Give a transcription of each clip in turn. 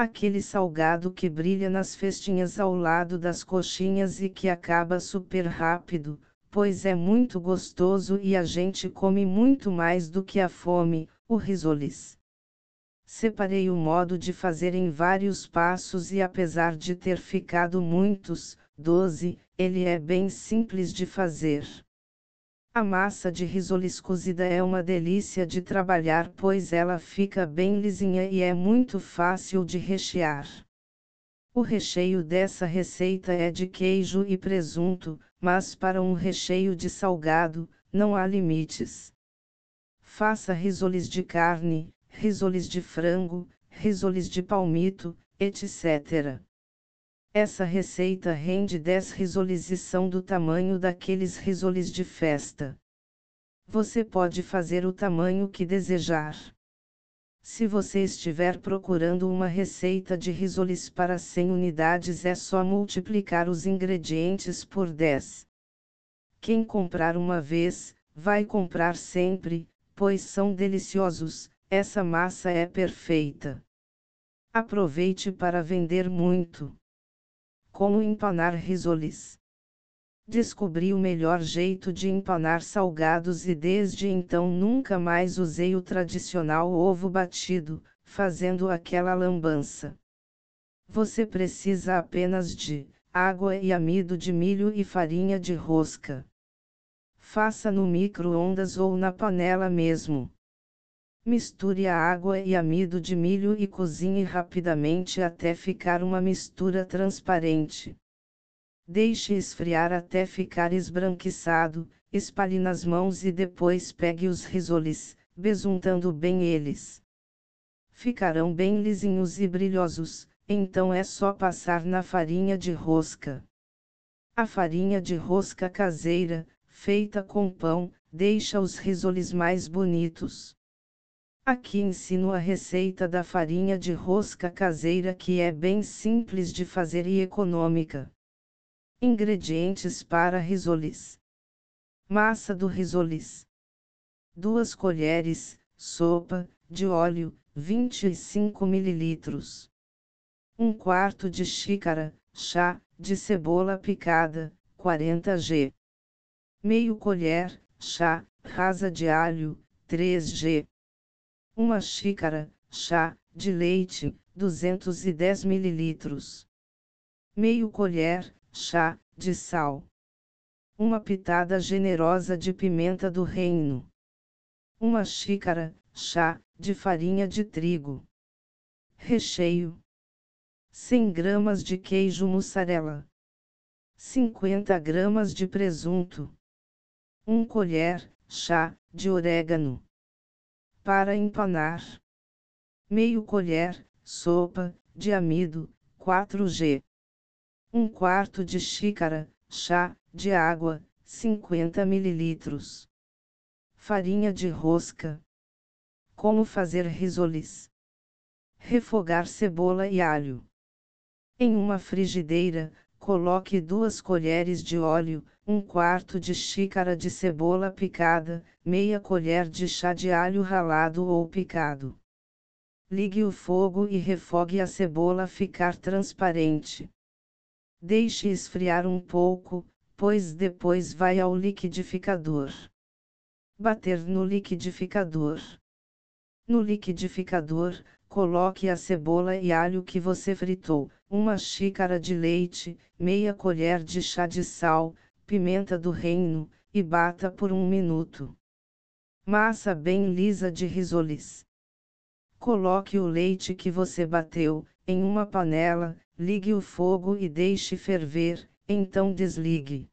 Aquele salgado que brilha nas festinhas ao lado das coxinhas e que acaba super rápido, pois é muito gostoso e a gente come muito mais do que a fome, o risoles. Separei o modo de fazer em vários passos e apesar de ter ficado muitos, 12, ele é bem simples de fazer. A massa de risoles cozida é uma delícia de trabalhar pois ela fica bem lisinha e é muito fácil de rechear. O recheio dessa receita é de queijo e presunto, mas para um recheio de salgado, não há limites. Faça risoles de carne, risoles de frango, risoles de palmito, etc. Essa receita rende 10 risoles e são do tamanho daqueles risoles de festa. Você pode fazer o tamanho que desejar. Se você estiver procurando uma receita de risoles para 100 unidades é só multiplicar os ingredientes por 10. Quem comprar uma vez, vai comprar sempre, pois são deliciosos, essa massa é perfeita. Aproveite para vender muito. Como empanar risoles. Descobri o melhor jeito de empanar salgados e desde então nunca mais usei o tradicional ovo batido, fazendo aquela lambança. Você precisa apenas de água e amido de milho e farinha de rosca. Faça no micro-ondas ou na panela mesmo. Misture a água e amido de milho e cozinhe rapidamente até ficar uma mistura transparente. Deixe esfriar até ficar esbranquiçado, espalhe nas mãos e depois pegue os risoles, besuntando bem eles. Ficarão bem lisinhos e brilhosos, então é só passar na farinha de rosca. A farinha de rosca caseira, feita com pão, deixa os risoles mais bonitos. Aqui ensino a receita da farinha de rosca caseira que é bem simples de fazer e econômica. Ingredientes para risoles: Massa do risoles. 2 colheres, sopa, de óleo, 25 ml. 1 quarto de xícara, chá, de cebola picada, 40 g. Meio colher, chá, rasa de alho, 3 g. Uma xícara, chá, de leite, 210 ml. Meio colher, chá, de sal. Uma pitada generosa de pimenta do reino. Uma xícara, chá, de farinha de trigo. Recheio. 100 gramas de queijo mussarela. 50 gramas de presunto. 1 colher, chá, de orégano para empanar. Meio colher, sopa, de amido, 4g. 1 quarto de xícara, chá, de água, 50 ml. Farinha de rosca. Como fazer risoles. Refogar cebola e alho. Em uma frigideira, coloque duas colheres de óleo, um quarto de xícara de cebola picada, meia colher de chá de alho ralado ou picado. Ligue o fogo e refogue a cebola ficar transparente. Deixe esfriar um pouco, pois depois vai ao liquidificador. Bater no liquidificador. No liquidificador, coloque a cebola e alho que você fritou, uma xícara de leite, meia colher de chá de sal, pimenta do reino, e bata por um minuto. Massa bem lisa de risoles. Coloque o leite que você bateu, em uma panela, ligue o fogo e deixe ferver, então desligue.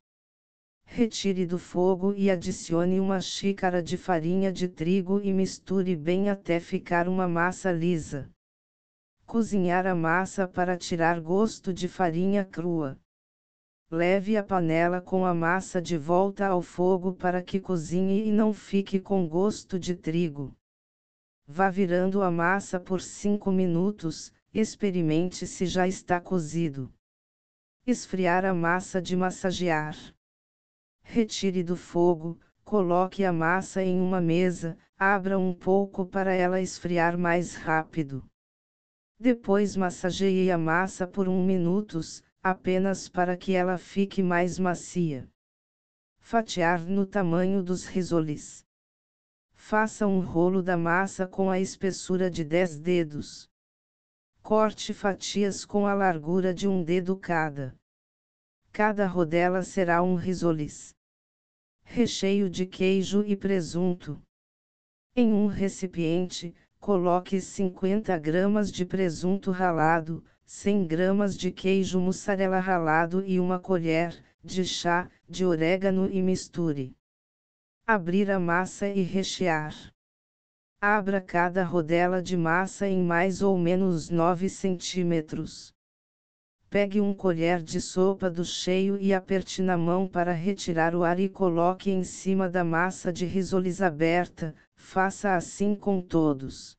Retire do fogo e adicione uma xícara de farinha de trigo e misture bem até ficar uma massa lisa. Cozinhar a massa para tirar gosto de farinha crua. Leve a panela com a massa de volta ao fogo para que cozinhe e não fique com gosto de trigo. Vá virando a massa por 5 minutos, experimente se já está cozido. Esfriar a massa de massagear. Retire do fogo, coloque a massa em uma mesa, abra um pouco para ela esfriar mais rápido. Depois massageie a massa por um minutos, apenas para que ela fique mais macia. Fatiar no tamanho dos risoles. Faça um rolo da massa com a espessura de 10 dedos. Corte fatias com a largura de um dedo cada. Cada rodela será um risoles. Recheio de queijo e presunto. Em um recipiente, coloque 50 gramas de presunto ralado, 100 gramas de queijo mussarela ralado e uma colher de chá de orégano e misture. Abrir a massa e rechear. Abra cada rodela de massa em mais ou menos 9 centímetros. Pegue um colher de sopa do cheio e aperte na mão para retirar o ar e coloque em cima da massa de risoles aberta, faça assim com todos.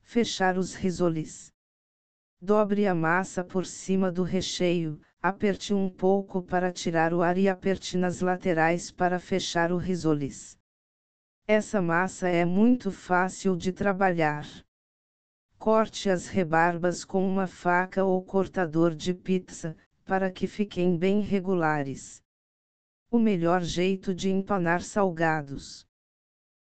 Fechar os risoles. Dobre a massa por cima do recheio, aperte um pouco para tirar o ar e aperte nas laterais para fechar o risoles. Essa massa é muito fácil de trabalhar. Corte as rebarbas com uma faca ou cortador de pizza, para que fiquem bem regulares. O melhor jeito de empanar salgados.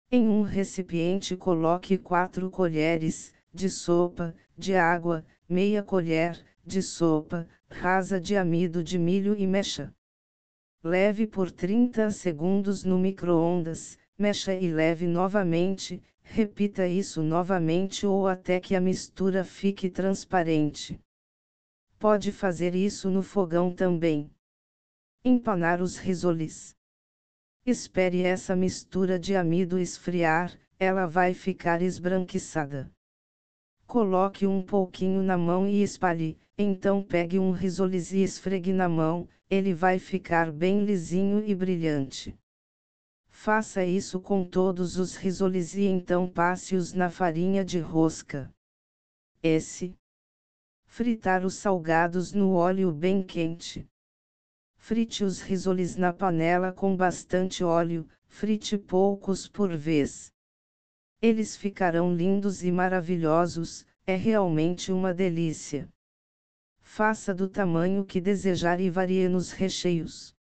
Em um recipiente coloque 4 colheres de sopa de água, meia colher de sopa rasa de amido de milho e mexa. Leve por 30 segundos no micro-ondas, mexa e leve novamente, Repita isso novamente ou até que a mistura fique transparente. Pode fazer isso no fogão também. Empanar os risoles. Espere essa mistura de amido esfriar, ela vai ficar esbranquiçada. Coloque um pouquinho na mão e espalhe, então pegue um risoles e esfregue na mão, ele vai ficar bem lisinho e brilhante. Faça isso com todos os risoles e então passe-os na farinha de rosca. S. Fritar os salgados no óleo bem quente. Frite os risoles na panela com bastante óleo, frite poucos por vez. Eles ficarão lindos e maravilhosos, é realmente uma delícia. Faça do tamanho que desejar e varie nos recheios.